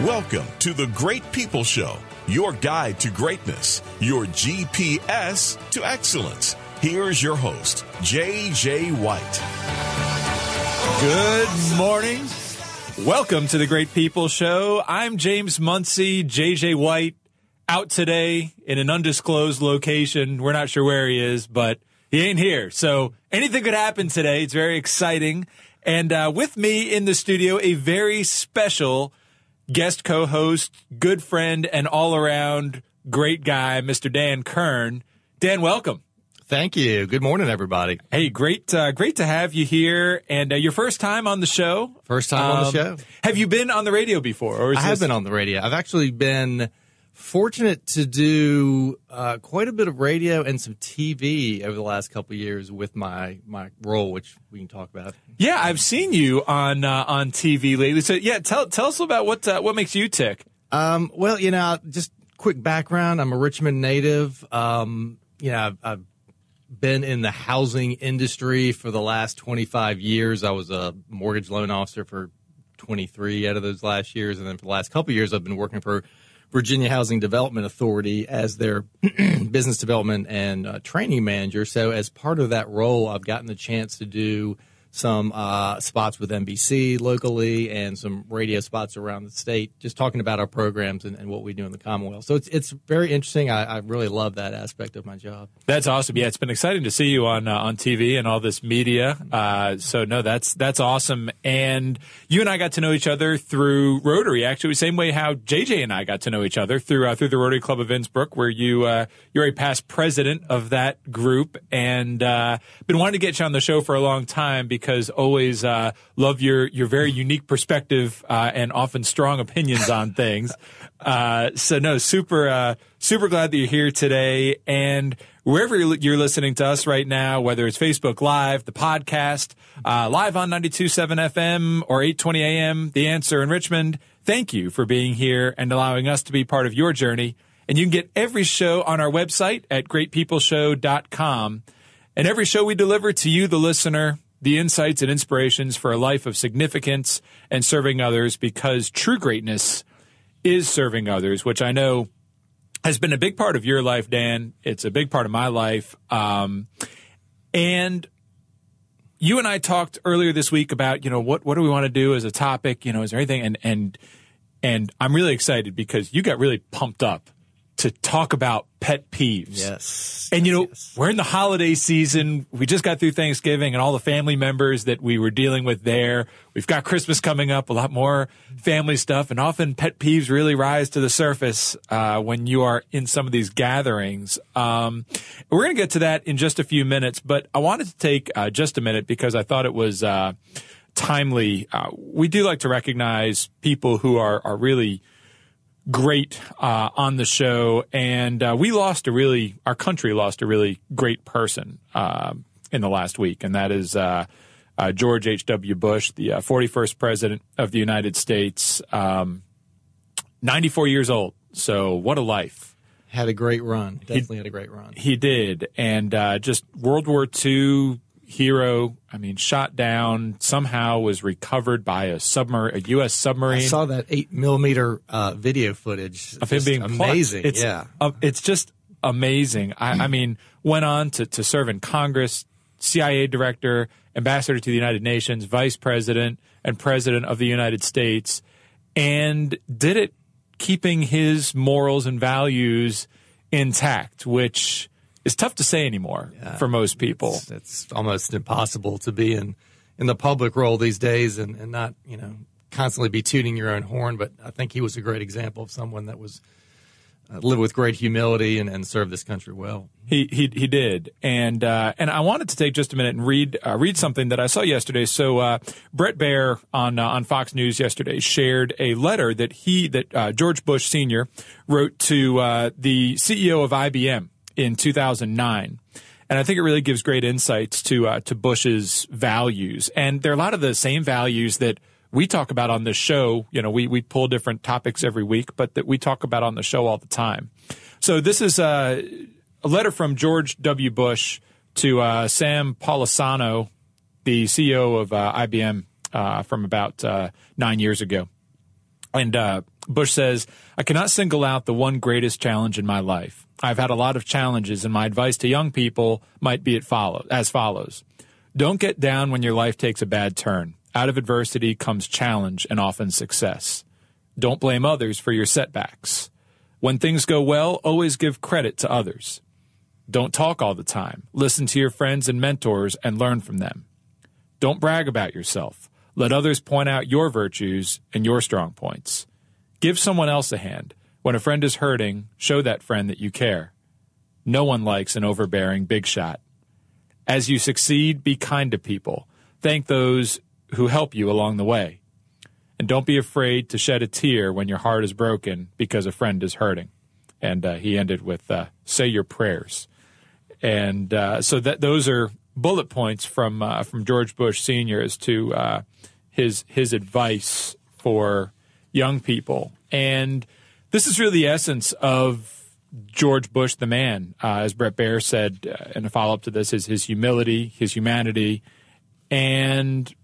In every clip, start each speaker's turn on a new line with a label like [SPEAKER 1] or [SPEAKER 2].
[SPEAKER 1] Welcome to the Great People Show, your guide to greatness, your GPS to excellence. Here's your host, JJ White.
[SPEAKER 2] Good morning. Welcome to the Great People Show. I'm James Munsey, JJ White, out today in an undisclosed location. We're not sure where he is, but he ain't here. So anything could happen today. It's very exciting. And uh, with me in the studio, a very special guest co-host, good friend, and all-around great guy, Mr. Dan Kern. Dan, welcome.
[SPEAKER 3] Thank you. Good morning, everybody.
[SPEAKER 2] Hey, great, uh, great to have you here, and uh, your first time on the show.
[SPEAKER 3] First time um, on the show.
[SPEAKER 2] Have you been on the radio before?
[SPEAKER 3] Or I have been on the radio. I've actually been fortunate to do uh, quite a bit of radio and some TV over the last couple years with my my role, which we can talk about.
[SPEAKER 2] Yeah, I've seen you on uh, on TV lately. So yeah, tell tell us about what uh, what makes you tick.
[SPEAKER 3] Um, well, you know, just quick background. I'm a Richmond native. Um, you know, I've, I've been in the housing industry for the last 25 years. I was a mortgage loan officer for 23 out of those last years, and then for the last couple years, I've been working for Virginia Housing Development Authority as their business development and uh, training manager. So, as part of that role, I've gotten the chance to do some uh, spots with NBC locally and some radio spots around the state, just talking about our programs and, and what we do in the Commonwealth. So it's it's very interesting. I, I, really love that aspect of my job.
[SPEAKER 2] That's awesome. Yeah, it's been exciting to see you on uh, on TV and all this media. Uh, so no, that's that's awesome. And you and I got to know each other through Rotary, actually, same way how JJ and I got to know each other through uh, through the Rotary Club of Innsbrook, where you uh, you're a past president of that group, and uh, been wanting to get you on the show for a long time because because always uh, love your your very unique perspective uh, and often strong opinions on things. Uh, so no, super uh, super glad that you're here today, and wherever you're listening to us right now, whether it's Facebook Live, the podcast, uh, live on 92.7 FM or 8:20 AM, The Answer in Richmond. Thank you for being here and allowing us to be part of your journey. And you can get every show on our website at greatpeopleshow.com. And every show we deliver to you, the listener, the insights and inspirations for a life of significance and serving others because true greatness is serving others, which I know has been a big part of your life, Dan. It's a big part of my life. Um, and you and I talked earlier this week about, you know, what, what do we want to do as a topic? You know, is there anything? And, and, and I'm really excited because you got really pumped up to talk about pet peeves.
[SPEAKER 3] Yes.
[SPEAKER 2] And you know,
[SPEAKER 3] yes.
[SPEAKER 2] we're in the holiday season. We just got through Thanksgiving and all the family members that we were dealing with there. We've got Christmas coming up, a lot more family stuff, and often pet peeves really rise to the surface uh, when you are in some of these gatherings. Um, we're going to get to that in just a few minutes, but I wanted to take uh, just a minute because I thought it was uh, timely. Uh, we do like to recognize people who are are really great uh, on the show, and uh, we lost a really, our country lost a really great person uh, in the last week, and that is uh, uh, George H. W. Bush, the 41st uh, president of the United States, um, 94 years old. So what a life!
[SPEAKER 3] Had a great run. Definitely he, had a great run.
[SPEAKER 2] He did, and just World War II hero. I mean, shot down somehow was recovered by a submarine, a U.S. submarine. I
[SPEAKER 3] saw that eight millimeter uh, video footage
[SPEAKER 2] of him being
[SPEAKER 3] amazing.
[SPEAKER 2] It's,
[SPEAKER 3] yeah,
[SPEAKER 2] uh, it's just amazing. I, I, mean, went on to to serve in Congress, CIA director, ambassador to the United Nations, vice president, and president of the United States, and did it keeping his morals and values intact, which is tough to say anymore yeah. for most people.
[SPEAKER 3] It's, it's, almost impossible to be in in the public role these days and, and not you know constantly be tooting your own horn. But I think he was a great example of someone that was uh, lived with great humility and, and served this country well.
[SPEAKER 2] He he he did, and uh, and I wanted to take just a minute and read uh, read something that I saw yesterday. So uh, Bret Baier on uh, on Fox News yesterday shared a letter that he that uh, George Bush Senior wrote to uh, the CEO of IBM in 2009. And I think it really gives great insights to uh, to Bush's values, and there are a lot of the same values that we talk about on this show. You know, we we pull different topics every week, but that we talk about on the show all the time. So this is uh, a letter from George W. Bush to uh, Sam Palmisano, the CEO of uh, IBM, uh, from about nine years ago. And Bush says, I cannot single out the one greatest challenge in my life. I've had a lot of challenges, and my advice to young people might be follow, as follows. Don't get down when your life takes a bad turn. Out of adversity comes challenge and often success. Don't blame others for your setbacks. When things go well, always give credit to others. Don't talk all the time. Listen to your friends and mentors and learn from them. Don't brag about yourself. Let others point out your virtues and your strong points. Give someone else a hand. When a friend is hurting, show that friend that you care. No one likes an overbearing big shot. As you succeed, be kind to people. Thank those who help you along the way. And don't be afraid to shed a tear when your heart is broken because a friend is hurting. And uh, he ended with, uh, say your prayers. And uh, so that those are bullet points from uh, from George Bush Senior as to uh, his his advice for young people. And this is really the essence of George Bush, the man, uh, as Bret Baier said uh, in a follow up to this, is his humility, his humanity, and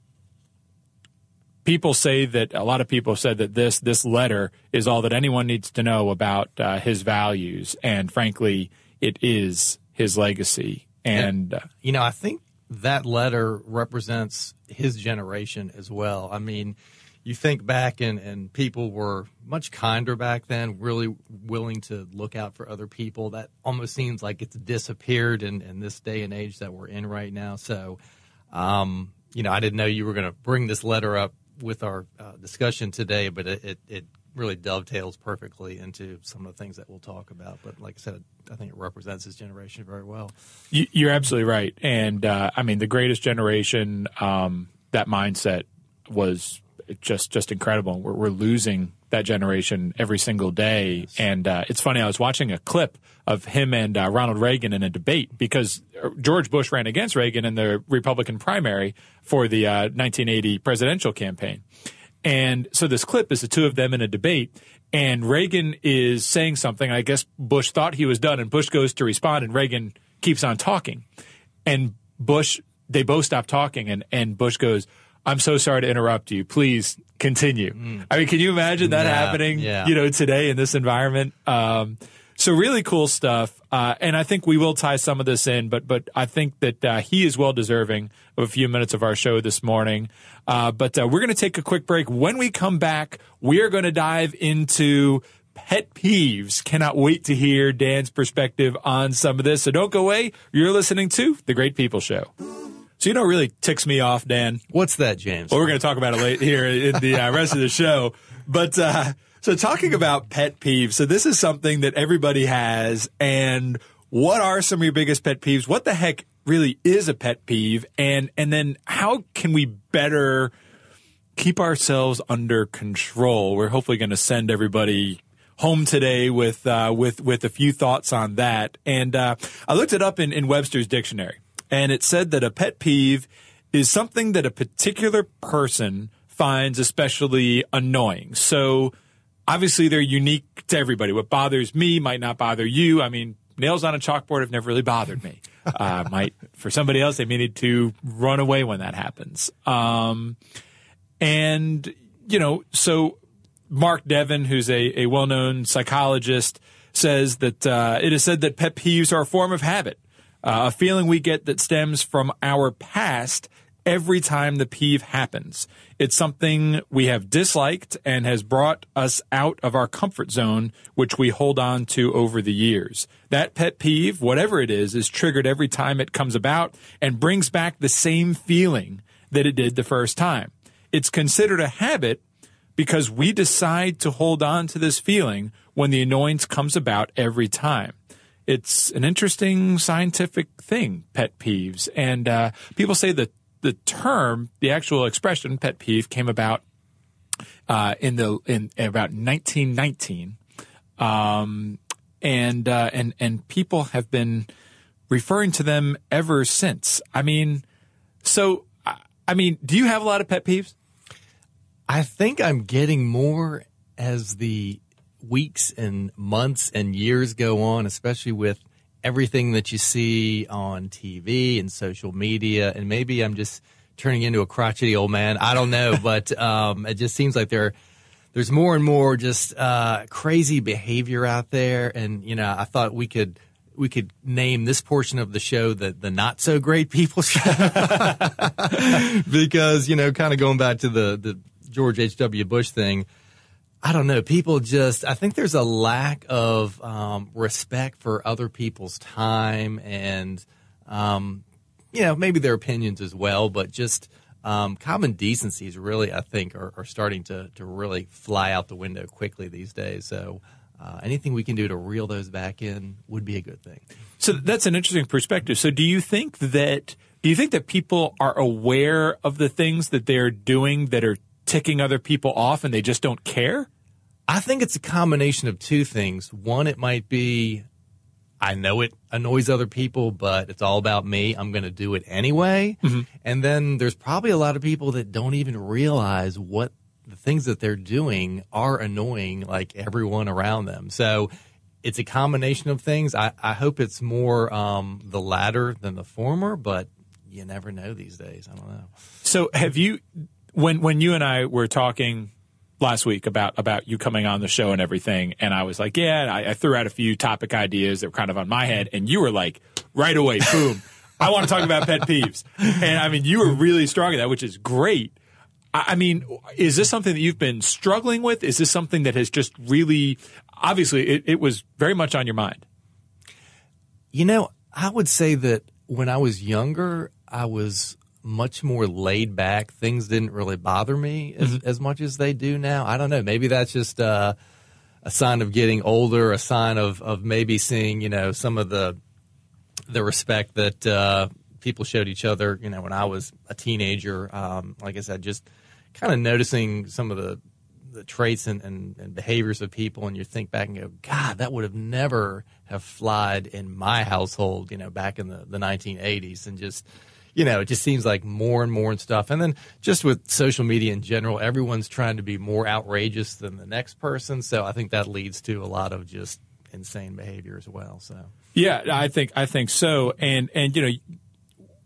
[SPEAKER 2] people say that a lot of people said that this this letter is all that anyone needs to know about uh, his values, and frankly, it is his legacy. And, uh,
[SPEAKER 3] you know, I think that letter represents his generation as well. I mean, you think back and, and people were much kinder back then, really willing to look out for other people. That almost seems like it's disappeared in, in this day and age that we're in right now. So, um, you know, I didn't know you were going to bring this letter up with our uh, discussion today, but it, it, it really dovetails perfectly into some of the things that we'll talk about. But like I said, I think it represents this generation very well.
[SPEAKER 2] You, are absolutely right, and uh, I mean the greatest generation. Um, that mindset was just just incredible. We're, we're losing that generation every single day, yes. and uh, it's funny. I was watching a clip of him and uh, Ronald Reagan in a debate because uh, George Bush ran against Reagan in the Republican primary for the 1980 uh, presidential campaign and so this clip is the two of them in a debate, and Reagan is saying something. I guess Bush thought he was done, and Bush goes to respond, and Reagan keeps on talking. And Bush, they both stop talking, and, and Bush goes, I'm so sorry to interrupt you. Please continue. Mm. I mean, can you imagine that yeah, happening, yeah. you know, today in this environment? Um, so really cool stuff. Uh, and I think we will tie some of this in, but but I think that uh, he is well deserving of a few minutes of our show this morning. Uh, but uh, we're going to take a quick break. When we come back, we are going to dive into pet peeves. Cannot wait to hear Dan's perspective on some of this. So don't go away. You're listening to The Great People Show. So you know, really ticks me off, Dan.
[SPEAKER 3] What's that, James?
[SPEAKER 2] Well, we're going to talk about it late here in the uh, rest of the show. But uh, so talking about pet peeves, so this is something that everybody has, and what are some of your biggest pet peeves? What the heck really is a pet peeve, and and then how can we better keep ourselves under control? We're hopefully going to send everybody home today with uh, with with a few thoughts on that. And uh, I looked it up in, in Webster's dictionary, and it said that a pet peeve is something that a particular person finds especially annoying. So obviously they're unique to everybody. What bothers me might not bother you. I mean, nails on a chalkboard have never really bothered me. Uh, might for somebody else, they may need to run away when that happens. Um, and you know, so Mark Devin, who's a, a well-known psychologist, says that uh, it is said that pet peeves are a form of habit, uh, a feeling we get that stems from our past every time the peeve happens. It's something we have disliked and has brought us out of our comfort zone, which we hold on to over the years. That pet peeve, whatever it is, is triggered every time it comes about and brings back the same feeling that it did the first time. It's considered a habit because we decide to hold on to this feeling when the annoyance comes about every time it's an interesting scientific thing, pet peeves. And uh, people say that the term, the actual expression pet peeve came about uh, in the in, about 1919, um, and uh, and and people have been referring to them ever since. I mean, so I mean, do you have a lot of pet peeves?
[SPEAKER 3] I think I'm getting more as the weeks and months and years go on, especially with everything that you see on TV and social media, and maybe I'm just turning into a crotchety old man. I don't know, but um, it just seems like there there's more and more just uh, crazy behavior out there, and you know, I thought we could we could name this portion of the show the the not so great people show because you know, kind of going back to the the George H. W. Bush thing. I don't know. People just, I think there's a lack of um, respect for other people's time and, um, you know, maybe their opinions as well, but just um, common decencies really, I think, are, are, starting to, to really fly out the window quickly these days. So, uh, anything we can do to reel those back in would be a good thing.
[SPEAKER 2] So that's an interesting perspective. So do you think that do you think that people are aware of the things that they're doing that are ticking other people off and they just don't care?
[SPEAKER 3] I think it's a combination of two things. One, it might be I know it annoys other people, but it's all about me. I'm going to do it anyway. Mm-hmm. And then there's probably a lot of people that don't even realize what the things that they're doing are annoying like everyone around them. So it's a combination of things. I, I hope it's more um, the latter than the former, but you never know these days. I don't know.
[SPEAKER 2] So have you when when you and I were talking last week about about you coming on the show and everything, and I was like, yeah, I, I threw out a few topic ideas that were kind of on my head, and you were like, right away, boom. I want to talk about pet peeves. And I mean, you were really strong at that, which is great. I mean, is this something that you've been struggling with? Is this something that has just really, obviously, it, it was very much on your mind?
[SPEAKER 3] You know, I would say that when I was younger, I was much more laid back. Things didn't really bother me as, mm-hmm. as much as they do now. I don't know. Maybe that's just uh, a sign of getting older, a sign of, of maybe seeing, you know, some of the the respect that uh, people showed each other. You know, when I was a teenager, um, like I said, just – kind of noticing some of the the traits and, and, and, behaviors of people and you think back and go, God, that would have never have flied in my household, you know, back in the, the 1980s. And just, you know, it just seems like more and more and stuff. And then just with social media in general, everyone's trying to be more outrageous than the next person. So I think that leads to a lot of just insane behavior as well. So
[SPEAKER 2] yeah, I think I think so. And and you know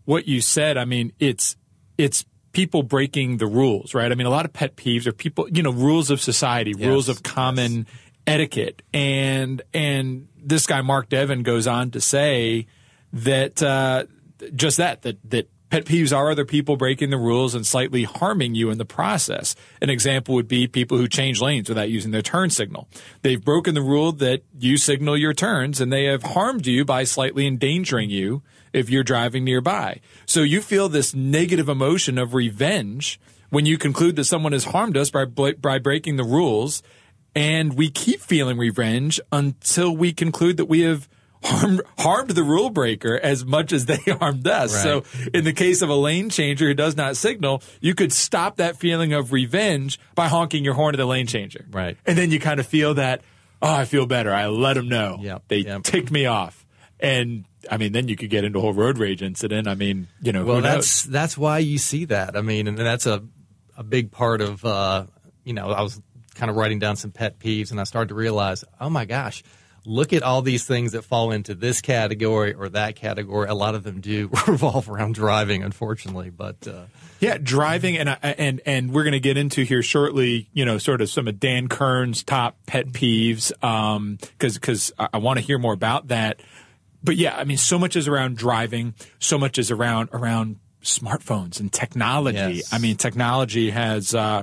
[SPEAKER 2] what you said, I mean, it's it's people breaking the rules, right? I mean, a lot of pet peeves are people, you know, rules of society, yes, rules of common yes. etiquette. And, and this guy, Mark Devin, goes on to say that, uh, just that, that, that pet peeves are other people breaking the rules and slightly harming you in the process. An example would be people who change lanes without using their turn signal. They've broken the rule that you signal your turns and they have harmed you by slightly endangering you if you're driving nearby. So you feel this negative emotion of revenge when you conclude that someone has harmed us by, by breaking the rules. And we keep feeling revenge until we conclude that we have harmed, harmed the rule breaker as much as they harmed us. Right. So in the case of a lane changer who does not signal, you could stop that feeling of revenge by honking your horn at the lane changer.
[SPEAKER 3] Right.
[SPEAKER 2] And then you kind of feel that, oh, I feel better. I let them know.
[SPEAKER 3] Yep.
[SPEAKER 2] They
[SPEAKER 3] yep.
[SPEAKER 2] ticked me off. And I mean, then you could get into a whole road rage incident. I mean, you know,
[SPEAKER 3] well, that's that's why you see that. I mean, and that's a a big part of uh, you know, I was kind of writing down some pet peeves, and I started to realize, oh my gosh, look at all these things that fall into this category or that category. A lot of them do revolve around driving, unfortunately. But uh,
[SPEAKER 2] yeah, driving, and and and we're going to get into here shortly. You know, sort of some of Dan Kern's top pet peeves, because um, because I, I want to hear more about that but yeah, I mean, so much is around driving. So much is around around smartphones and technology.
[SPEAKER 3] Yes.
[SPEAKER 2] I mean, technology has uh,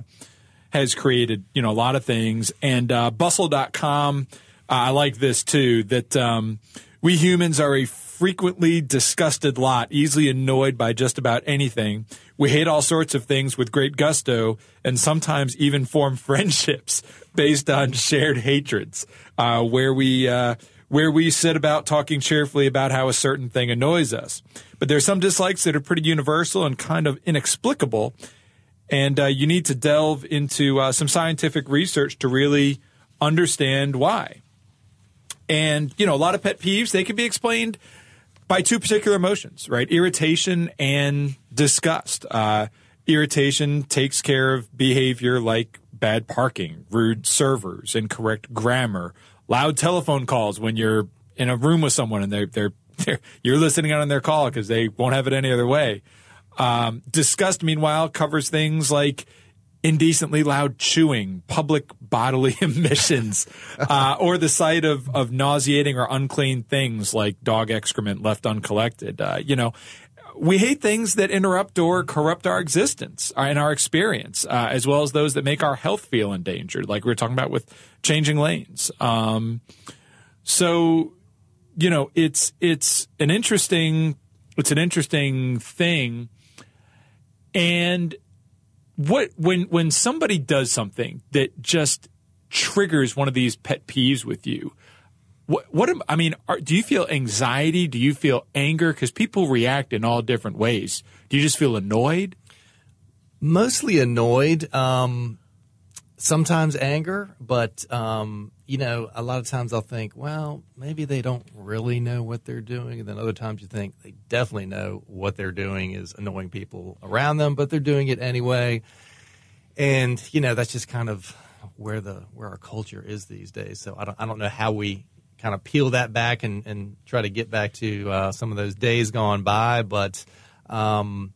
[SPEAKER 2] has created you know a lot of things. And uh, Bustle.com, I like this too. That um, we humans are a frequently disgusted lot, easily annoyed by just about anything. We hate all sorts of things with great gusto, and sometimes even form friendships based on shared hatreds, uh, where we uh, where we sit about talking cheerfully about how a certain thing annoys us. But there's some dislikes that are pretty universal and kind of inexplicable. And uh, you need to delve into uh, some scientific research to really understand why. And, you know, a lot of pet peeves, they can be explained by two particular emotions, right? Irritation and disgust. Uh, irritation takes care of behavior like bad parking, rude servers, incorrect grammar, loud telephone calls when you're in a room with someone and they're they're, they're you're listening on their call because they won't have it any other way. Um, disgust, meanwhile, covers things like indecently loud chewing, public bodily emissions, uh, or the sight of, of nauseating or unclean things like dog excrement left uncollected. Uh, you know, we hate things that interrupt or corrupt our existence uh, and our experience, uh, as well as those that make our health feel endangered, like we were talking about with changing lanes. Um, so, you know, it's it's an interesting it's an interesting thing, and what when when somebody does something that just triggers one of these pet peeves with you what, what am, I mean, are, do you feel anxiety? Do you feel anger? Because people react in all different ways. Do you just feel annoyed?
[SPEAKER 3] Mostly annoyed. Um, sometimes anger, but um, you know, a lot of times I'll think, well, maybe they don't really know what they're doing, and then other times you think they definitely know what they're doing is annoying people around them, but they're doing it anyway. And you know, that's just kind of where the where our culture is these days. So I don't I don't know how we kind of peel that back and, and try to get back to uh, some of those days gone by. But, um,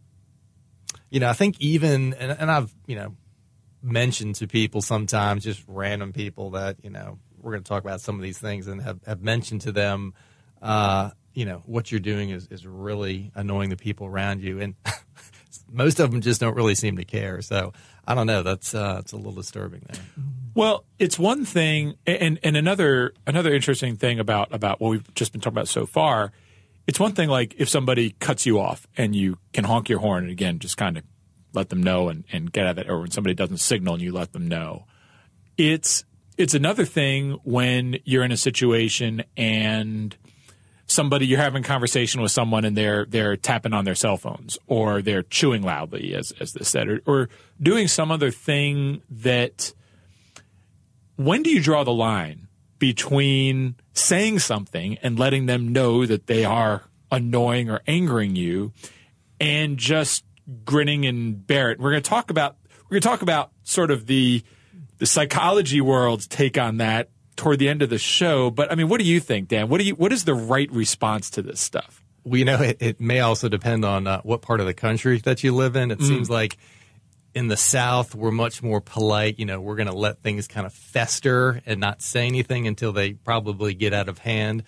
[SPEAKER 3] you know, I think even, and, and I've, you know, mentioned to people sometimes, just random people that, you know, we're going to talk about some of these things and have, have mentioned to them, uh, you know, what you're doing is, is really annoying the people around you. And most of them just don't really seem to care. So I don't know. That's, uh, it's a little disturbing there.
[SPEAKER 2] Well, it's one thing, and and another another interesting thing about about what we've just been talking about so far. It's one thing like if somebody cuts you off and you can honk your horn and again just kind of let them know and, and get out of it, or when somebody doesn't signal and you let them know. It's it's another thing when you're in a situation and somebody you're having conversation with someone and they're they're tapping on their cell phones or they're chewing loudly as as they said or, or doing some other thing that when do you draw the line between saying something and letting them know that they are annoying or angering you and just grinning and Barrett. We're going to talk about we're going to talk about sort of the the psychology world's take on that toward the end of the show. But I mean, what do you think, Dan? What do you what is the right response to this stuff?
[SPEAKER 3] Well, you know, it, it may also depend on uh, what part of the country that you live in. It mm. seems like in the South, we're much more polite. You know, we're going to let things kind of fester and not say anything until they probably get out of hand.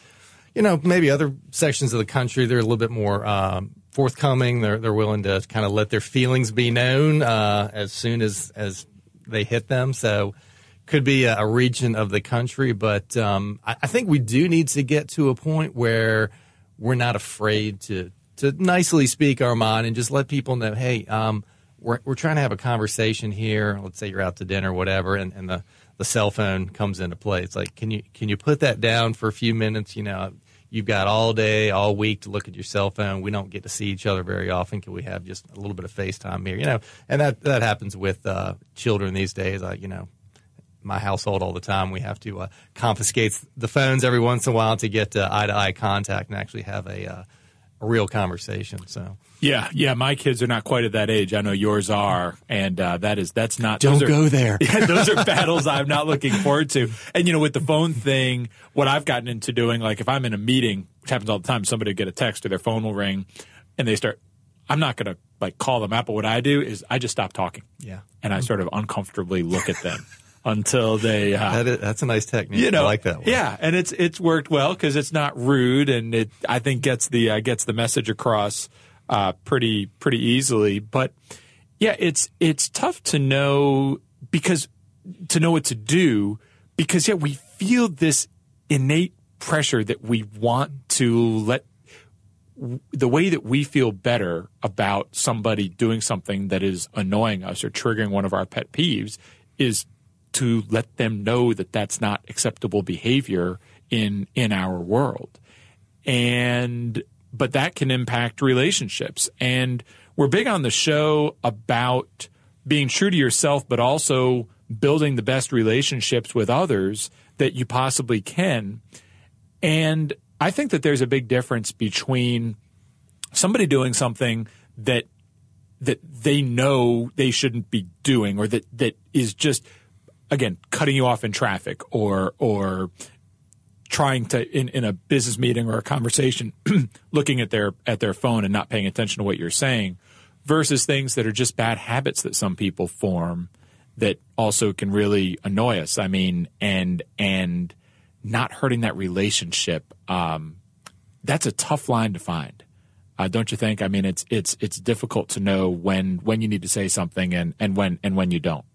[SPEAKER 3] You know, maybe other sections of the country, they're a little bit more um, forthcoming. They're, they're willing to kind of let their feelings be known uh, as soon as, as they hit them. So, could be a, a region of the country, but um, I, I think we do need to get to a point where we're not afraid to to nicely speak our mind and just let people know, hey, um, we're, we're trying to have a conversation here. Let's say you're out to dinner, whatever, and, and the, the cell phone comes into play. It's like, can you can you put that down for a few minutes? You know, you've got all day, all week to look at your cell phone. We don't get to see each other very often. Can we have just a little bit of FaceTime here? You know, and that that happens with uh, children these days. Uh, you know, my household all the time. We have to uh, confiscate the phones every once in a while to get eye to eye contact and actually have a, uh, a real conversation. So
[SPEAKER 2] yeah, yeah, my kids are not quite at that age. I know yours are, and uh, that is that's not.
[SPEAKER 3] Don't
[SPEAKER 2] are,
[SPEAKER 3] go there.
[SPEAKER 2] Yeah, those are battles I'm not looking forward to. And you know, with the phone thing, what I've gotten into doing, like if I'm in a meeting, which happens all the time, somebody will get a text or their phone will ring, and they start. I'm not going to like call them out, but what I do is I just stop talking.
[SPEAKER 3] Yeah,
[SPEAKER 2] and I sort of uncomfortably look at them. until they. Uh,
[SPEAKER 3] that is, that's a nice technique. You know, I like that. One.
[SPEAKER 2] Yeah, and it's it's worked well because it's not rude and it I think gets the uh, gets the message across uh, pretty pretty easily. But yeah, it's it's tough to know because to know what to do because yeah, we feel this innate pressure that we want to let the way that we feel better about somebody doing something that is annoying us or triggering one of our pet peeves is to let them know that that's not acceptable behavior in in our world and but that can impact relationships. And we're big on the show about being true to yourself, but also building the best relationships with others that you possibly can. And I think that there's a big difference between somebody doing something that that they know they shouldn't be doing or that that is just again cutting you off in traffic or or trying to in, in a business meeting or a conversation looking at their at their phone and not paying attention to what you're saying versus things that are just bad habits that some people form that also can really annoy us. I mean, and and not hurting that relationship. Um, that's a tough line to find. Uh, don't you think? I mean, it's it's it's difficult to know when when you need to say something and, and when and when you don't.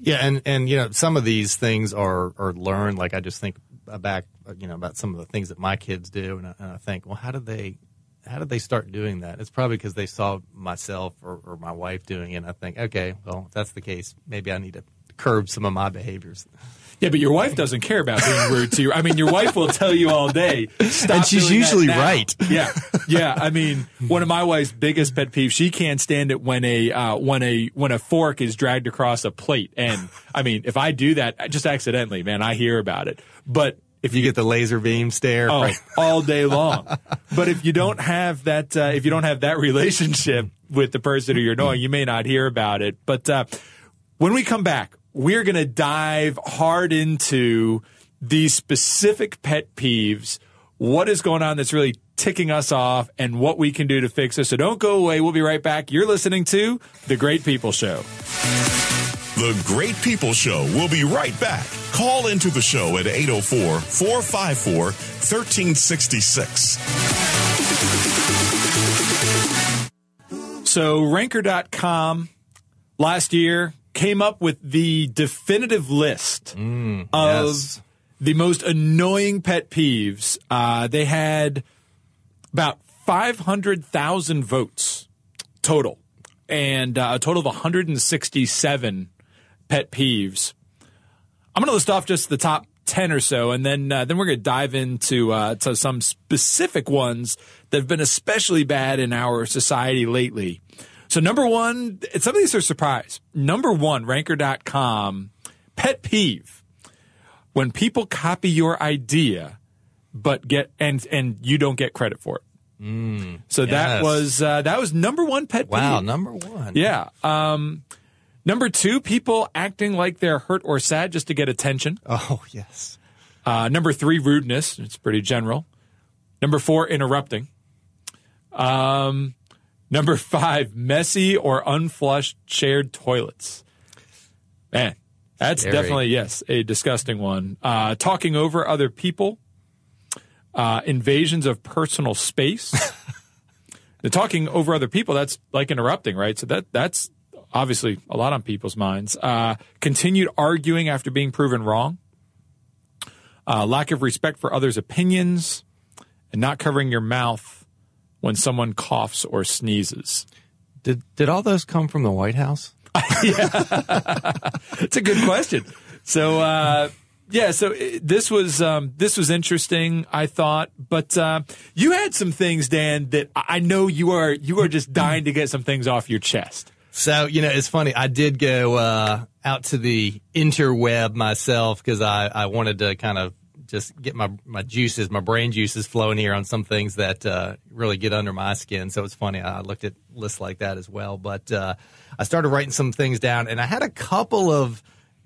[SPEAKER 3] Yeah, and and you know some of these things are are learned. Like I just think back, you know, about some of the things that my kids do, and I, and I think, well, how did they how did they start doing that? It's probably because they saw myself or, or my wife doing it. And I think, okay, well, if that's the case, maybe I need to curb some of my behaviors.
[SPEAKER 2] Yeah, but your wife doesn't care about being rude to you. I mean, your wife will tell you all day.
[SPEAKER 3] and she's usually right.
[SPEAKER 2] Yeah, yeah. I mean, one of my wife's biggest pet peeves. She can't stand it when a uh, when a when a fork is dragged across a plate. And I mean, if I do that just accidentally, man, I hear about it. But
[SPEAKER 3] if you get the laser beam stare
[SPEAKER 2] oh, right. all day long. but if you don't have that, uh, if you don't have that relationship with the person who you're knowing, you may not hear about it. But uh, when we come back, we're going to dive hard into these specific pet peeves, what is going on that's really ticking us off, and what we can do to fix it. So don't go away. We'll be right back. You're listening to The Great People Show.
[SPEAKER 1] The Great People Show will be right back. Call into the show at 804 454 1366.
[SPEAKER 2] So, Ranker.com last year came up with the definitive list
[SPEAKER 3] mm,
[SPEAKER 2] of
[SPEAKER 3] yes.
[SPEAKER 2] the most annoying pet peeves. Uh, they had about 500,000 votes total and uh, a total of 167 pet peeves. I'm going to list off just the top 10 or so, and then uh, then we're going to dive into uh, to some specific ones that have been especially bad in our society lately. So number one, some of these are surprise. Number one, ranker.com, pet peeve. When people copy your idea, but get, and, and you don't get credit for it.
[SPEAKER 3] Mm,
[SPEAKER 2] so
[SPEAKER 3] yes.
[SPEAKER 2] that was, uh, that was number one pet peeve.
[SPEAKER 3] Wow, number one.
[SPEAKER 2] Yeah. Um, number two, people acting like they're hurt or sad just to get attention.
[SPEAKER 3] Oh, yes.
[SPEAKER 2] Uh, number three, rudeness. It's pretty general. Number four, interrupting. Um, Number five, messy or unflushed shared toilets. Man, that's
[SPEAKER 3] Scary.
[SPEAKER 2] definitely, yes, a disgusting one. Uh, talking over other people, uh, invasions of personal space. the talking over other people, that's like interrupting, right? So that that's obviously a lot on people's minds. Uh, continued arguing after being proven wrong. Uh, lack of respect for others' opinions and not covering your mouth when someone coughs or sneezes.
[SPEAKER 3] Did did all those come from the White House?
[SPEAKER 2] yeah, it's a good question. So uh, yeah, so uh, this was um, this was interesting. I thought, but uh, you had some things, Dan, that I know you are you are just dying to get some things off your chest.
[SPEAKER 3] So you know, it's funny. I did go uh, out to the interweb myself because I I wanted to kind of just get my my juices, my brain juices flowing here on some things that uh, really get under my skin. So it's funny. I looked at lists like that as well, but uh, I started writing some things down, and I had a couple of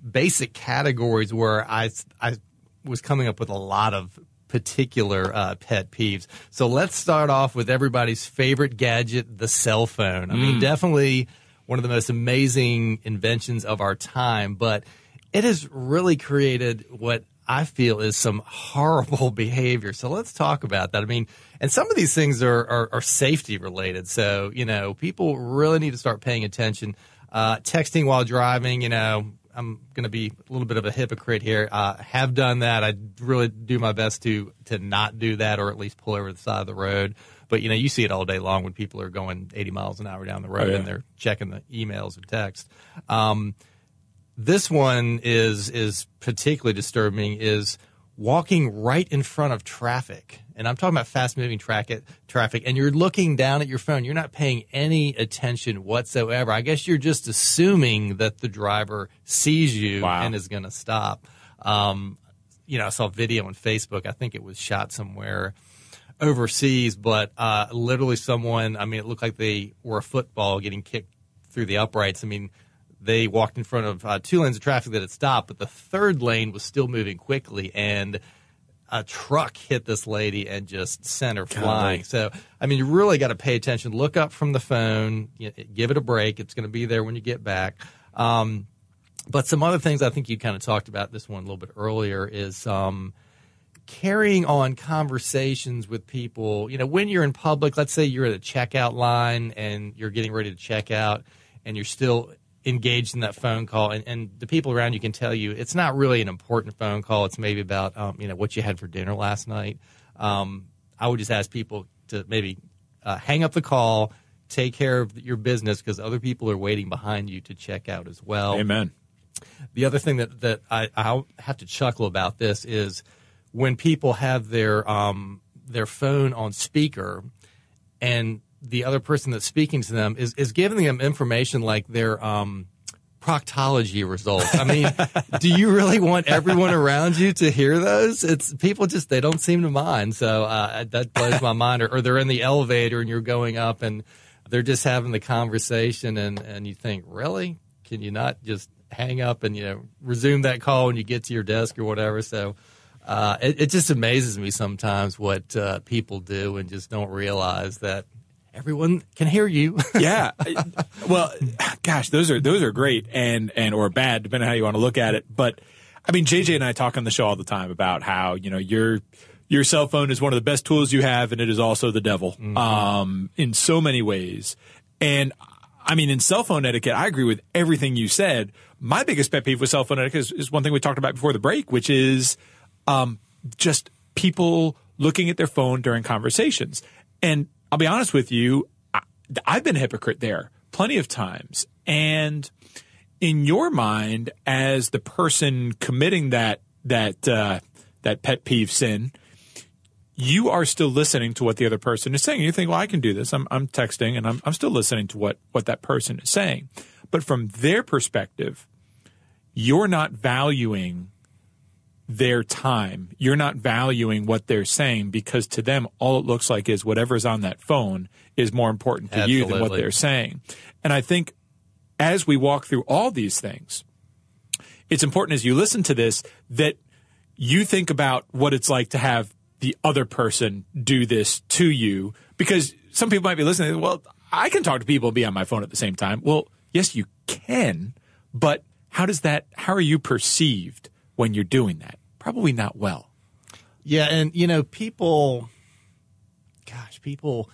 [SPEAKER 3] basic categories where I I was coming up with a lot of particular uh, pet peeves. So let's start off with everybody's favorite gadget, the cell phone. I mean,
[SPEAKER 2] Mm.
[SPEAKER 3] definitely one of the most amazing inventions of our time, but it has really created what I feel is some horrible behavior. So let's talk about that. I mean, and some of these things are, are, are safety related. So, you know, people really need to start paying attention. Uh, texting while driving, you know, I'm going to be a little bit of a hypocrite here. Uh, have done that. I really do my best to to not do that, or at least pull over the side of the road. But you know, you see it all day long when people are going 80 miles an hour down the road
[SPEAKER 2] Oh, yeah.
[SPEAKER 3] and they're checking the emails and text. Um, this one is is particularly disturbing. Is walking right in front of traffic, and I'm talking about fast moving traffic. Traffic, and you're looking down at your phone. You're not paying any attention whatsoever. I guess you're just assuming that the driver sees you
[SPEAKER 2] Wow.
[SPEAKER 3] and is going to stop. Um, you know, I saw a video on Facebook. I think it was shot somewhere overseas, but uh, literally someone. I mean, it looked like they were a football getting kicked through the uprights. I mean, they walked in front of uh, two lanes of traffic that had stopped, but the third lane was still moving quickly, and a truck hit this lady and just sent her flying. So, I mean, you really got to pay attention. Look up from the phone, give it a break. It's going to be there when you get back. Um, but some other things I think you kind of talked about this one a little bit earlier is um, carrying on conversations with people. You know, when you're in public, let's say you're at a checkout line and you're getting ready to check out, and you're still engaged in that phone call, and, and the people around you can tell you it's not really an important phone call. It's maybe about um, you know what you had for dinner last night. Um, I would just ask people to maybe uh, hang up the call, take care of your business because other people are waiting behind you to check out as well.
[SPEAKER 2] Amen.
[SPEAKER 3] The other thing that that I I have to chuckle about this is when people have their um, their phone on speaker and the other person that's speaking to them is is giving them information like their um, proctology results. I mean, do you really want everyone around you to hear those? It's people just they don't seem to mind. So uh, that blows my mind. Or, or they're in the elevator and you're going up and they're just having the conversation and and you think, really? Can you not just hang up and you know resume that call when you get to your desk or whatever? So. Uh, it, it, just amazes me sometimes what uh, people do and just don't realize that everyone can hear you.
[SPEAKER 2] yeah. Well, gosh, those are those are great and and or bad depending on how you want to look at it. But I mean, JJ and I talk on the show all the time about how you know your your cell phone is one of the best tools you have, and it is also the devil mm-hmm. um, in so many ways. And I mean, in cell phone etiquette, I agree with everything you said. My biggest pet peeve with cell phone etiquette is, is one thing we talked about before the break, which is um, just people looking at their phone during conversations. And I'll be honest with you, I, I've been a hypocrite there plenty of times. And in your mind, as the person committing that that uh, that pet peeve sin, you are still listening to what the other person is saying. You think, well, I can do this. I'm, I'm texting and I'm, I'm still listening to what, what that person is saying. But from their perspective, you're not valuing their time. You're not valuing what they're saying because to them, all it looks like is whatever's on that phone is more important to Absolutely. you than what they're saying. And I think as we walk through all these things, it's important as you listen to this that you think about what it's like to have the other person do this to you because some people might be listening. Well, I can talk to people and be on my phone at the same time. Well, yes, you can, but how does that, how are you perceived? When you're doing that? Probably not well.
[SPEAKER 3] Yeah, and you know, people, gosh, people,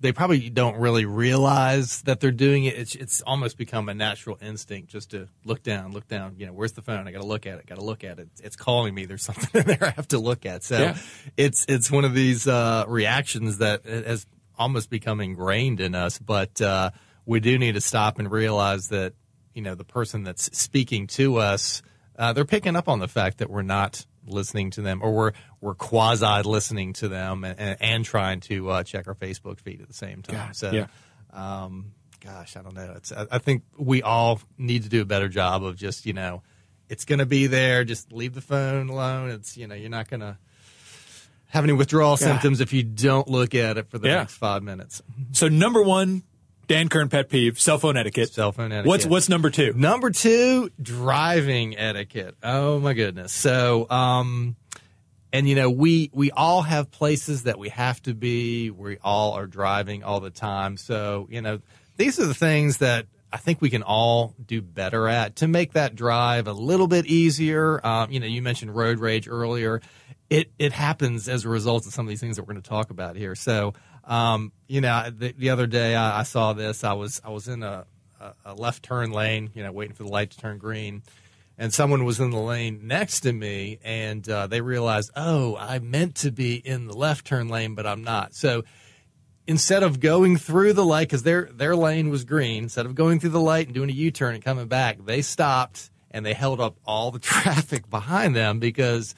[SPEAKER 3] they probably don't really realize that they're doing it. It's, it's almost become a natural instinct just to look down, look down. You know, where's the phone? I got to look at it. Got to look at it. It's calling me. There's something in there I have to look at. So yeah. it's it's one of these uh, reactions that has almost become ingrained in us. But uh, we do need to stop and realize that you know the person that's speaking to us uh, they're picking up on the fact that we're not listening to them or we're we're quasi listening to them and, and, and trying to uh, check our Facebook feed at the same time.
[SPEAKER 2] Yeah,
[SPEAKER 3] so,
[SPEAKER 2] yeah.
[SPEAKER 3] Um, gosh, I don't know. It's I, I, think we all need to do a better job of just you know, it's going to be there. Just leave the phone alone. It's you know, you're not going to have any withdrawal yeah. symptoms if you don't look at it for the next five minutes.
[SPEAKER 2] So number one, Dan Kern pet peeve, cell phone etiquette.
[SPEAKER 3] Cell phone etiquette.
[SPEAKER 2] What's what's number two?
[SPEAKER 3] Number two, driving etiquette. Oh my goodness. So um and you know, we we all have places that we have to be. We all are driving all the time. So, you know, these are the things that I think we can all do better at to make that drive a little bit easier. Um, you know, you mentioned road rage earlier. It it happens as a result of some of these things that we're going to talk about here. So, um, you know, the, the other day I, I, saw this. I was I was in a, a, left turn lane, you know, waiting for the light to turn green, and someone was in the lane next to me, and uh, they realized, oh, I meant to be in the left turn lane, but I'm not. So instead of going through the light, because their their lane was green, instead of going through the light and doing a U turn and coming back, they stopped and they held up all the traffic behind them because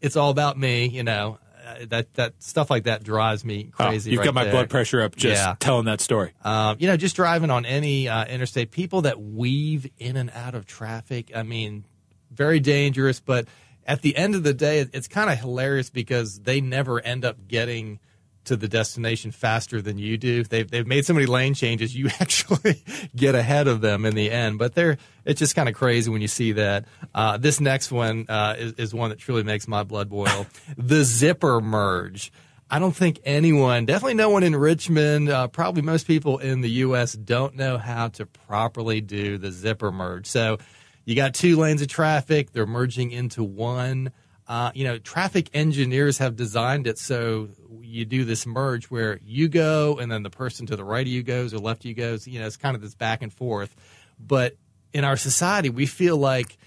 [SPEAKER 3] it's all about me, you know. Uh, that that stuff like that drives me oh, crazy.
[SPEAKER 2] Oh, you've
[SPEAKER 3] right
[SPEAKER 2] got my
[SPEAKER 3] there.
[SPEAKER 2] blood pressure up just yeah. telling that story.
[SPEAKER 3] Um, you know, just driving on any uh, interstate, people that weave in and out of traffic. I mean, very dangerous. But at the end of the day, it's kind of hilarious because they never end up getting to the destination faster than you do. They've they've made so many lane changes, you actually get ahead of them in the end. But they're it's just kind of crazy when you see that. Uh, this next one uh, is, is one that truly makes my blood boil. the zipper merge. I don't think anyone, definitely no one in Richmond, uh, probably most people in the U.S. don't know how to properly do the zipper merge. So you got two lanes of traffic, they're merging into one. Uh, you know, traffic engineers have designed it so you do this merge where you go and then the person to the right of you goes or left of you goes. You know, it's kind of this back and forth. But in our society, we feel like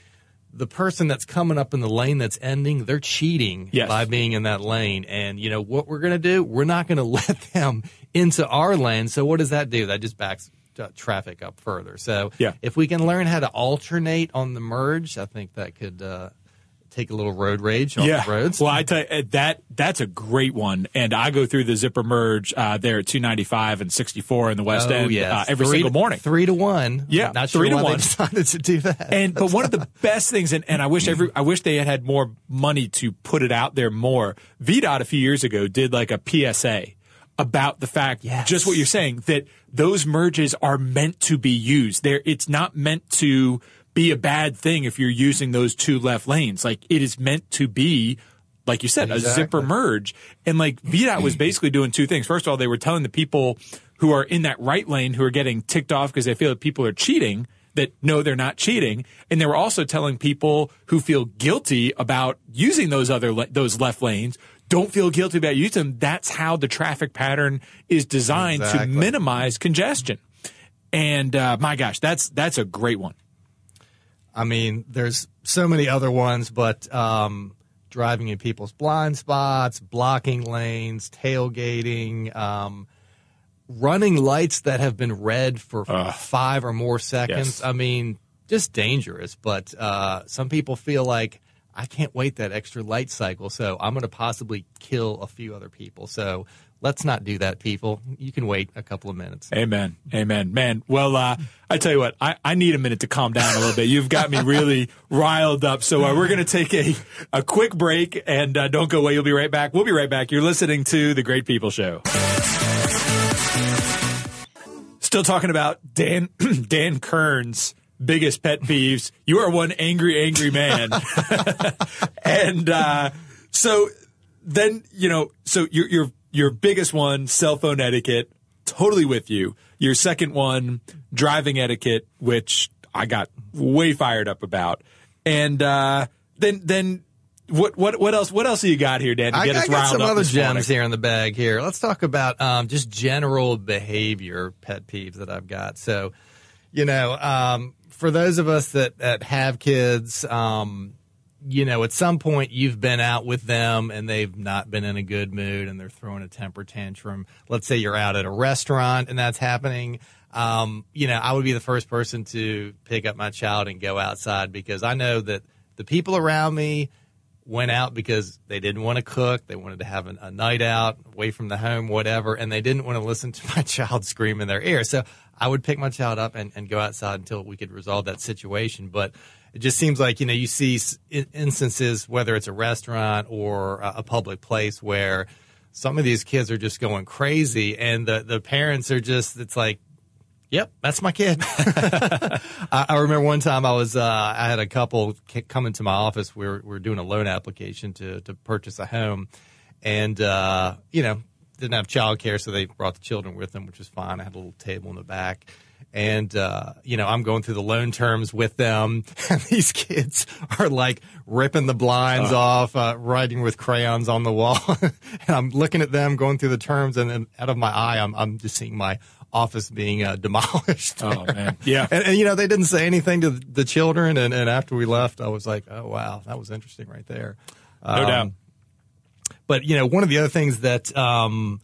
[SPEAKER 3] the person that's coming up in the lane that's ending, they're cheating
[SPEAKER 2] Yes.
[SPEAKER 3] by being in that lane. And you know what we're going to do? We're not going to let them into our lane. So what does that do? That just backs traffic up further. So
[SPEAKER 2] Yeah.
[SPEAKER 3] if we can learn how to alternate on the merge, I think that could uh, take a little road rage on the roads.
[SPEAKER 2] Well, I tell you, uh, that that's a great one, and I go through the zipper merge uh, there at 295 and 64 in the West End
[SPEAKER 3] yes.
[SPEAKER 2] uh, every
[SPEAKER 3] Oh, Three
[SPEAKER 2] single
[SPEAKER 3] to-
[SPEAKER 2] morning.
[SPEAKER 3] Three to one.
[SPEAKER 2] Yeah,
[SPEAKER 3] Not sure
[SPEAKER 2] three to
[SPEAKER 3] why
[SPEAKER 2] one.
[SPEAKER 3] decided to do that.
[SPEAKER 2] And but one of the best things, and, and I wish every I wish they had had more money to put it out there more. VDOT a few years ago did like a PSA about the fact,
[SPEAKER 3] Yes.
[SPEAKER 2] just what you're saying, that those merges are meant to be used. There, it's not meant to be a bad thing if you're using those two left lanes. Like it is meant to be. Like you said, a zipper merge. And like VDOT was basically doing two things. First of all, they were telling the people who are in that right lane who are getting ticked off because they feel that people are cheating that no, they're not cheating. And they were also telling people who feel guilty about using those other, le- those left lanes, don't feel guilty about using them. That's how the traffic pattern is designed
[SPEAKER 3] Exactly.
[SPEAKER 2] to minimize congestion. And, uh, my gosh, that's, that's a great one.
[SPEAKER 3] I mean, there's so many other ones, but um, driving in people's blind spots, blocking lanes, tailgating, um, running lights that have been red for five or more seconds.
[SPEAKER 2] Yes.
[SPEAKER 3] I mean, just dangerous. But uh, some people feel like I can't wait that extra light cycle, so I'm going to possibly kill a few other people. So let's not do that, people. You can wait a couple of minutes.
[SPEAKER 2] Amen. Amen. Man, well, uh, I tell you what, I, I need a minute to calm down a little bit. You've got me really riled up. So uh, we're going to take a, a quick break and uh, don't go away. You'll be right back. We'll be right back. You're listening to The Great People Show. Still talking about Dan, Dan Kern's biggest pet peeves. You are one angry, angry man. and, uh, so then, you know, so your, your, your biggest one, cell phone etiquette, totally with you. Your second one, driving etiquette, which I got way fired up about. And, uh, then, then, what, what, what else, what else do you got here, Dan, to
[SPEAKER 3] I,
[SPEAKER 2] get
[SPEAKER 3] I
[SPEAKER 2] us
[SPEAKER 3] got
[SPEAKER 2] riled
[SPEAKER 3] some
[SPEAKER 2] up
[SPEAKER 3] other gems
[SPEAKER 2] morning?
[SPEAKER 3] here in the bag. Here, let's talk about um, just general behavior pet peeves that I've got. So, you know, um, for those of us that that have kids, um, you know, at some point you've been out with them and they've not been in a good mood and they're throwing a temper tantrum. Let's say you're out at a restaurant and that's happening. Um, you know, I would be the first person to pick up my child and go outside because I know that the people around me went out because they didn't want to cook. They wanted to have an, a night out away from the home, whatever, and they didn't want to listen to my child scream in their ear. So I would pick my child up and, and go outside until we could resolve that situation. But it just seems like, you know, you see instances, whether it's a restaurant or a, public place where some of these kids are just going crazy and the, the parents are just, it's like, Yep, that's my kid. I, I remember one time I was uh, I had a couple come into my office. We were, we were doing a loan application to to purchase a home, and uh, you know didn't have childcare, so they brought the children with them, which was fine. I had a little table in the back. And uh, you know, I'm going through the loan terms with them, and these kids are like ripping the blinds off, uh, writing with crayons on the wall. and I'm looking at them, going through the terms, and then out of my eye, I'm, I'm just seeing my office being uh, demolished.
[SPEAKER 2] Oh, man. Yeah.
[SPEAKER 3] and, and you know, they didn't say anything to the children, and, and after we left, I was like, oh wow, that was interesting right there.
[SPEAKER 2] No
[SPEAKER 3] Um,
[SPEAKER 2] doubt.
[SPEAKER 3] But you know, one of the other things that um,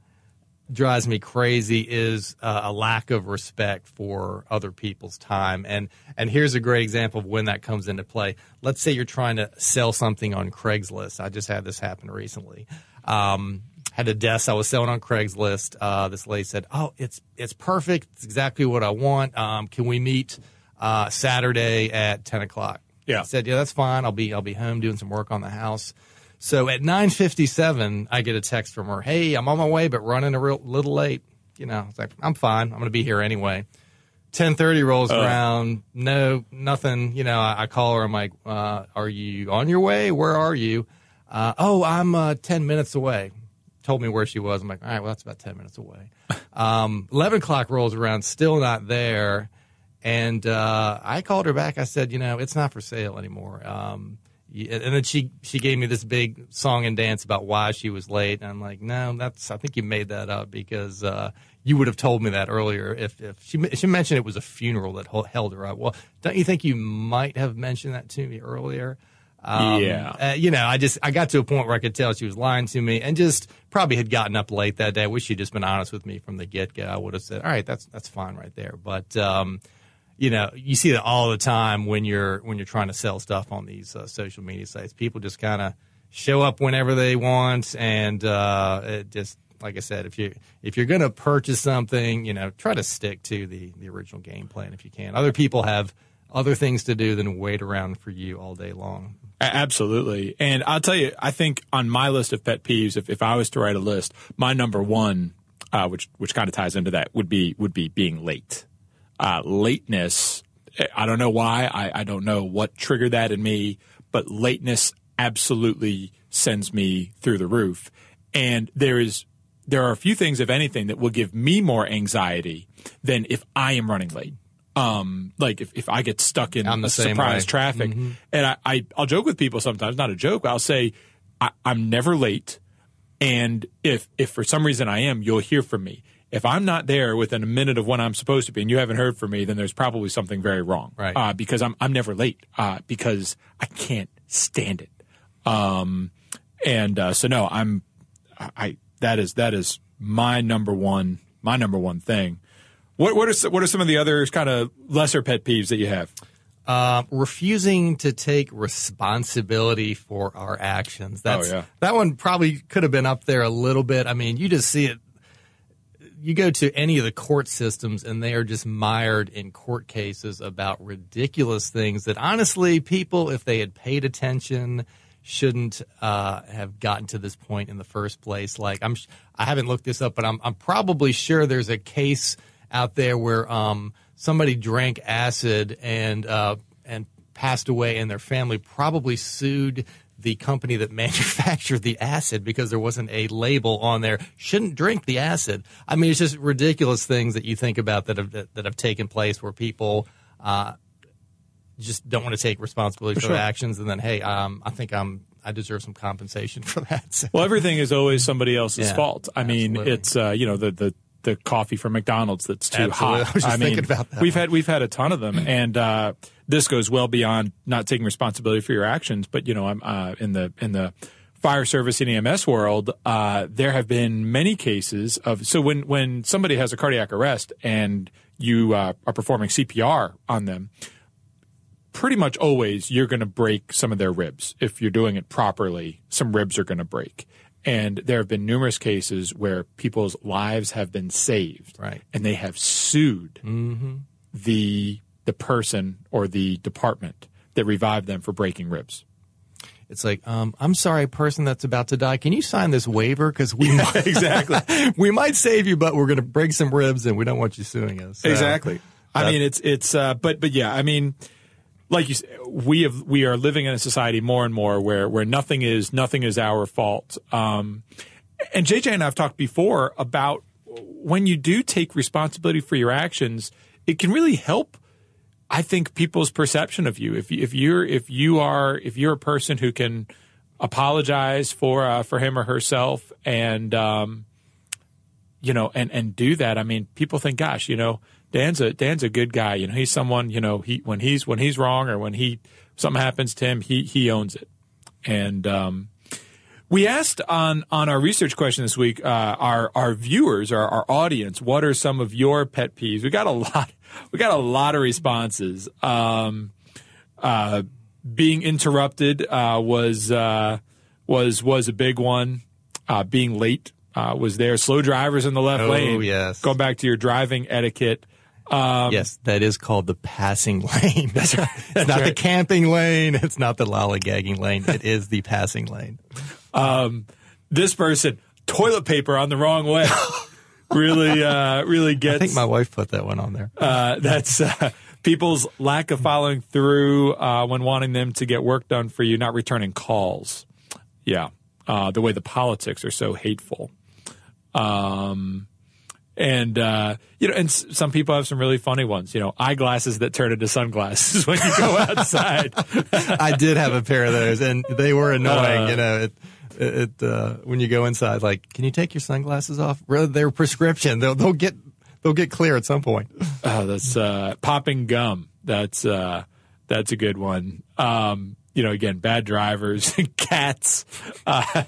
[SPEAKER 3] drives me crazy is uh, a lack of respect for other people's time. And and here's a great example of when that comes into play. Let's say you're trying to sell something on Craigslist. I just had this happen recently. Um, had a desk I was selling on Craigslist. Uh, this lady said, "Oh, it's it's perfect. It's exactly what I want. Um, can we meet uh, Saturday at ten o'clock?"
[SPEAKER 2] Yeah.
[SPEAKER 3] I said, "Yeah, that's fine. I'll be I'll be home doing some work on the house." So at 9:57, I get a text from her. Hey, I'm on my way, but running a real, little late. You know, it's like I'm fine. I'm going to be here anyway. 10:30 rolls around. No, nothing. You know, I, I call her. I'm like, uh, "Are you on your way? Where are you?" Uh, oh, I'm uh, 10 minutes away. Told me where she was. I'm like, all right, well, that's about 10 minutes away. Um, 11 o'clock rolls around, still not there. And uh, I called her back. I said, you know, it's not for sale anymore. Um, and then she she gave me this big song and dance about why she was late. And I'm like, no, that's I think you made that up because uh, you would have told me that earlier. If if she she mentioned it was a funeral that held her up. Well, don't you think you might have mentioned that to me earlier?
[SPEAKER 2] Um, yeah.
[SPEAKER 3] Uh, you know, I just I got to a point where I could tell she was lying to me, and just probably had gotten up late that day. I wish she'd just been honest with me from the get go. I would have said, all right, that's that's fine right there. But um, you know, you see that all the time when you're when you're trying to sell stuff on these uh, social media sites. People just kind of show up whenever they want, and uh, it just like I said, if you if you're going to purchase something, you know, try to stick to the the original game plan if you can. Other people have other things to do than wait around for you all day long.
[SPEAKER 2] Absolutely. And I'll tell you, I think on my list of pet peeves, if, if I was to write a list, my number one, uh, which which kind of ties into that, would be would be being late uh, lateness. I don't know why. I, I don't know what triggered that in me, but lateness absolutely sends me through the roof. And there is there are a few things, if anything, that will give me more anxiety than if I am running late. Um, like if, if I get stuck in
[SPEAKER 3] a
[SPEAKER 2] surprise
[SPEAKER 3] way.
[SPEAKER 2] traffic,
[SPEAKER 3] mm-hmm.
[SPEAKER 2] and I, I I'll joke with people sometimes, not a joke. I'll say I, I'm never late, and if if for some reason I am, you'll hear from me if I'm not there within a minute of when I'm supposed to be, and you haven't heard from me, then there's probably something very wrong.
[SPEAKER 3] Right.
[SPEAKER 2] Uh, because I'm I'm never late. Uh, because I can't stand it. Um, and uh, so no, I'm I that is that is my number one my number one thing. What what are what are some of the other kind of lesser pet peeves that you have?
[SPEAKER 3] Uh, refusing to take responsibility for our actions. That's,
[SPEAKER 2] oh, yeah.
[SPEAKER 3] That one probably could have been up there a little bit. I mean, you just see it you go to any of the court systems and they are just mired in court cases about ridiculous things that honestly people if they had paid attention shouldn't uh, have gotten to this point in the first place. Like i'm i haven't looked this up but i'm, I'm probably sure there's a case out there where um, somebody drank acid and uh, and passed away and their family probably sued the company that manufactured the acid because there wasn't a label on there. Shouldn't drink the acid. I mean, it's just ridiculous things that you think about that have that, have taken place where people uh, just don't want to take responsibility for,
[SPEAKER 2] for
[SPEAKER 3] their actions, and then hey, um, I think I'm I deserve some compensation for that. So,
[SPEAKER 2] Well, everything is always somebody else's
[SPEAKER 3] Yeah,
[SPEAKER 2] fault. I mean, it's uh, you know the the the coffee from McDonald's that's too
[SPEAKER 3] Absolutely.
[SPEAKER 2] hot.
[SPEAKER 3] I was just
[SPEAKER 2] mean,
[SPEAKER 3] thinking about that
[SPEAKER 2] we've
[SPEAKER 3] one.
[SPEAKER 2] had we've had a ton of them, and uh, this goes well beyond not taking responsibility for your actions. But you know, I'm uh, in the in the fire service and EMS world. Uh, there have been many cases of so when when somebody has a cardiac arrest and you uh, are performing CPR on them, pretty much always you're going to break some of their ribs. If you're doing it properly, some ribs are going to break. And there have been numerous cases where people's lives have been saved,
[SPEAKER 3] Right.
[SPEAKER 2] And they have sued the the person or the department that revived them for breaking ribs.
[SPEAKER 3] it's like, um, I'm sorry, person that's about to die. Can you sign this waiver because we might,
[SPEAKER 2] exactly.
[SPEAKER 3] we might save you, but we're going to break some ribs and we don't want you suing us. So,
[SPEAKER 2] I
[SPEAKER 3] that-
[SPEAKER 2] mean, it's it's uh, but but yeah, I mean, like you, we have we are living in a society more and more where where nothing is nothing is our fault. Um, and JJ and I have talked before about when you do take responsibility for your actions, it can really help. I think people's perception of you. If if you're if you are if you're a person who can apologize for uh, for him or herself and um, you know, and and do that. I mean, people think, gosh, you know, Dan's a Dan's a good guy. You know, he's someone. You know, he when he's when he's wrong or when he something happens to him, he he owns it. And um, we asked on on our research question this week, uh, our our viewers, our our audience, what are some of your pet peeves? We got a lot. We got a lot of responses. Um, uh, being interrupted uh, was uh, was was a big one. Uh, being late uh, was there. Slow drivers in the left lane.
[SPEAKER 3] Oh,
[SPEAKER 2] lane.
[SPEAKER 3] yes.
[SPEAKER 2] Going back to your driving etiquette. Um,
[SPEAKER 3] yes, that is called the passing lane. That's right. It's not the camping lane. It's not the lollygagging lane. It is the passing lane.
[SPEAKER 2] Um, This person toilet paper on the wrong way. Really, uh, really gets.
[SPEAKER 3] I think my wife put that one on there.
[SPEAKER 2] Uh, that's uh, people's lack of following through uh, when wanting them to get work done for you, not returning calls. Yeah, uh, the way the politics are so hateful. Um, And uh, you know, and s- some people have some really funny ones. You know, eyeglasses that turn into sunglasses when you go outside.
[SPEAKER 3] I did have a pair of those, and they were annoying.
[SPEAKER 2] Uh,
[SPEAKER 3] you know, it, it uh, when you go inside, like, can you take your sunglasses off? Rather, they're prescription. They'll they'll get they'll get clear at some point.
[SPEAKER 2] Oh, that's uh, popping gum. That's uh, that's a good one. Um, you know, again, bad drivers, cats. Uh,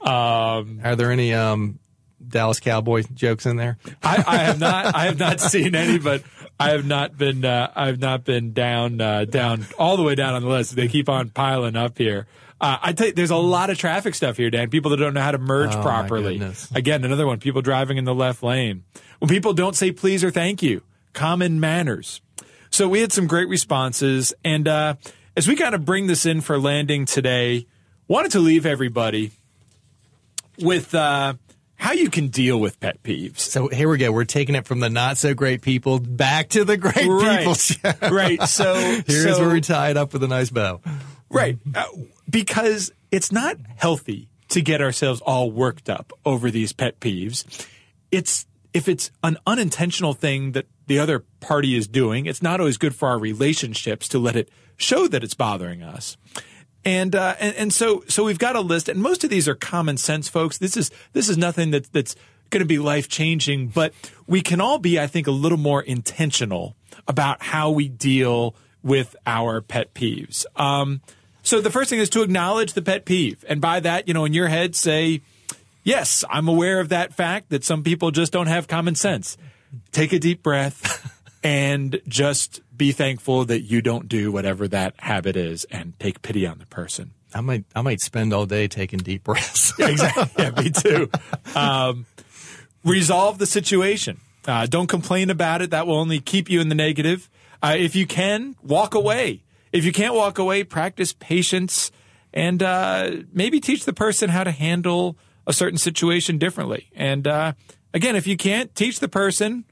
[SPEAKER 2] um,
[SPEAKER 3] Are there any um, Dallas Cowboy jokes in there?
[SPEAKER 2] I, I have not. I have not seen any, but I have not been. Uh, I have not been down uh, down all the way down on the list. They keep on piling up here. Uh, I tell you, there's a lot of traffic stuff here, Dan. People that don't know how to merge
[SPEAKER 3] Oh,
[SPEAKER 2] properly. Again, another one. People driving in the left lane. When people don't say please or thank you, common manners. So we had some great responses, and uh, as we kind of bring this in for landing today, wanted to leave everybody with uh, how you can deal with pet peeves.
[SPEAKER 3] So here we go. We're taking it from the not so great people back to the great people show.
[SPEAKER 2] right. So
[SPEAKER 3] Here's
[SPEAKER 2] so,
[SPEAKER 3] where we tie it up with a nice bow.
[SPEAKER 2] Right uh, because it's not healthy to get ourselves all worked up over these pet peeves. It's if it's an unintentional thing that the other party is doing, it's not always good for our relationships to let it show that it's bothering us. And, uh, and and so so we've got a list, and most of these are common sense, folks. This is this is nothing that that's going to be life changing, but we can all be, I think, a little more intentional about how we deal with our pet peeves. Um, so the first thing is to acknowledge the pet peeve, and by that, you know, in your head, say, "Yes, I'm aware of that fact that some people just don't have common sense." Take a deep breath and just be thankful that you don't do whatever that habit is and take pity on the person.
[SPEAKER 3] I might I might spend all day taking deep breaths.
[SPEAKER 2] exactly. Yeah, me too. Um, resolve the situation. Uh, don't complain about it. That will only keep you in the negative. Uh, if you can, walk away. If you can't walk away, practice patience and uh, maybe teach the person how to handle a certain situation differently. And uh, again, if you can't, teach the person.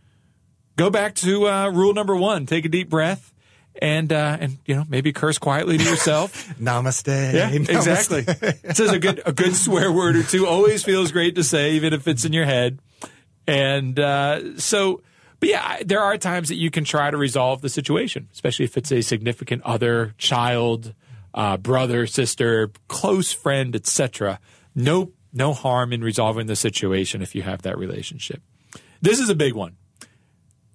[SPEAKER 2] Go back to uh, rule number one: take a deep breath, and uh, and you know maybe curse quietly to yourself.
[SPEAKER 3] Namaste.
[SPEAKER 2] Yeah,
[SPEAKER 3] Namaste.
[SPEAKER 2] exactly. It says a good a good swear word or two. Always feels great to say, even if it's in your head. And uh, so, but yeah, I- there are times that you can try to resolve the situation, especially if it's a significant other, child, uh, brother, sister, close friend, etc. No, no harm in resolving the situation if you have that relationship. This is a big one.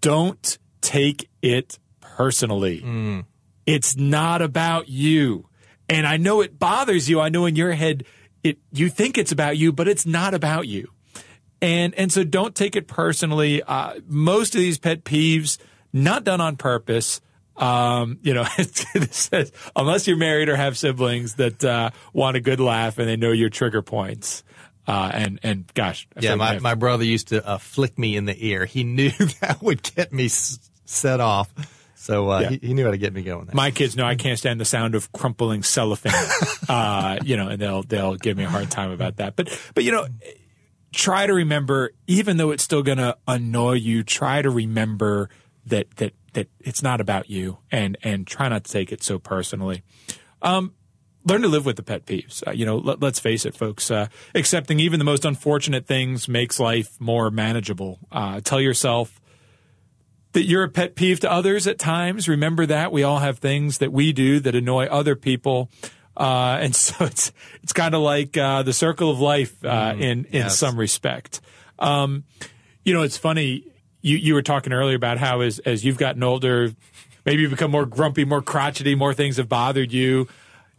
[SPEAKER 2] Don't take it personally. It's not about you. And I know it bothers you. I know in your head it you think it's about you, but it's not about you. And and so don't take it personally. Uh, most of these pet peeves not done on purpose. Um, you know, says unless you're married or have siblings that uh, want a good laugh and they know your trigger points. Uh, and and gosh, I
[SPEAKER 3] Yeah, my, my brother used to uh, flick me in the ear. He knew that would get me s- set off. So uh,
[SPEAKER 2] Yeah.
[SPEAKER 3] he, he knew how to get me going there.
[SPEAKER 2] My kids know I can't stand the sound of crumpling cellophane, uh, you know, and they'll they'll give me a hard time about that. But but you know, try to remember, even though it's still going to annoy you, try to remember that that that it's not about you, and and try not to take it so personally. Um, learn to live with the pet peeves. Uh, you know, let, let's face it, folks. Uh, accepting even the most unfortunate things makes life more manageable. Uh, tell yourself that you're a pet peeve to others at times. Remember that we all have things that we do that annoy other people. Uh, and so it's, it's kind of like, uh, the circle of life, uh, in, in
[SPEAKER 3] yes.
[SPEAKER 2] some respect. Um, you know, it's funny. You, you were talking earlier about how as, as you've gotten older, maybe you become more grumpy, more crotchety, more things have bothered you.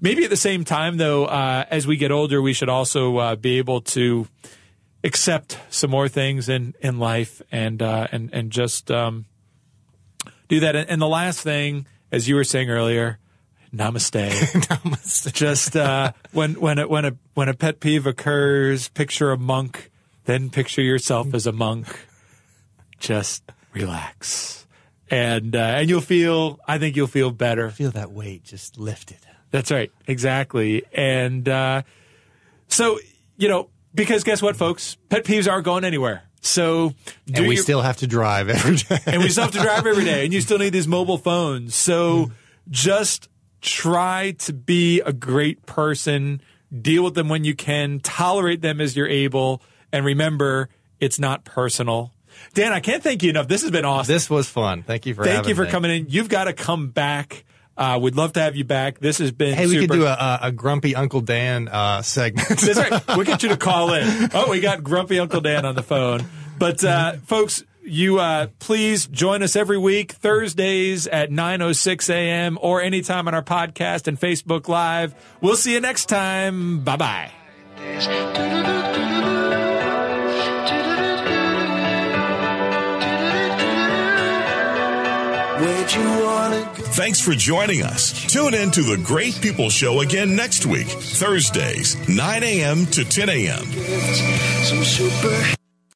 [SPEAKER 2] Maybe at the same time, though, uh, as we get older, we should also uh, be able to accept some more things in, in life and uh, and and just um, do that. And the last thing, as you were saying earlier, namaste.
[SPEAKER 3] Namaste.
[SPEAKER 2] just uh, when when a, when a when a pet peeve occurs, picture a monk, then picture yourself as a monk. Just relax, and uh, and you'll feel. I think you'll feel better.
[SPEAKER 3] Feel that weight just lifted.
[SPEAKER 2] That's right. Exactly. And uh, so, you know, because guess what, folks? Pet peeves aren't going anywhere. So, do
[SPEAKER 3] And we
[SPEAKER 2] your-
[SPEAKER 3] still have to drive every day.
[SPEAKER 2] and we still have to drive every day, and you still need these mobile phones. So, just try to be a great person. Deal with them when you can. Tolerate them as you're able, and remember, it's not personal. Dan, I can't thank you enough. This has been awesome.
[SPEAKER 3] This was fun. Thank you for
[SPEAKER 2] thank you for
[SPEAKER 3] me.
[SPEAKER 2] coming in. You've got to come back. Uh, we'd love to have you back. This has been.
[SPEAKER 3] Hey, we
[SPEAKER 2] super.
[SPEAKER 3] could do a, a grumpy Uncle Dan uh, segment.
[SPEAKER 2] That's right. We'll get you to call in. Oh, we got grumpy Uncle Dan on the phone. But uh, folks, you uh, please join us every week Thursdays at 9:06 a.m. or anytime on our podcast and Facebook Live. We'll see you next time. Bye bye.
[SPEAKER 1] Thanks for joining us. Tune in to the Great People Show again next week, Thursdays, 9 a.m. to 10 a.m.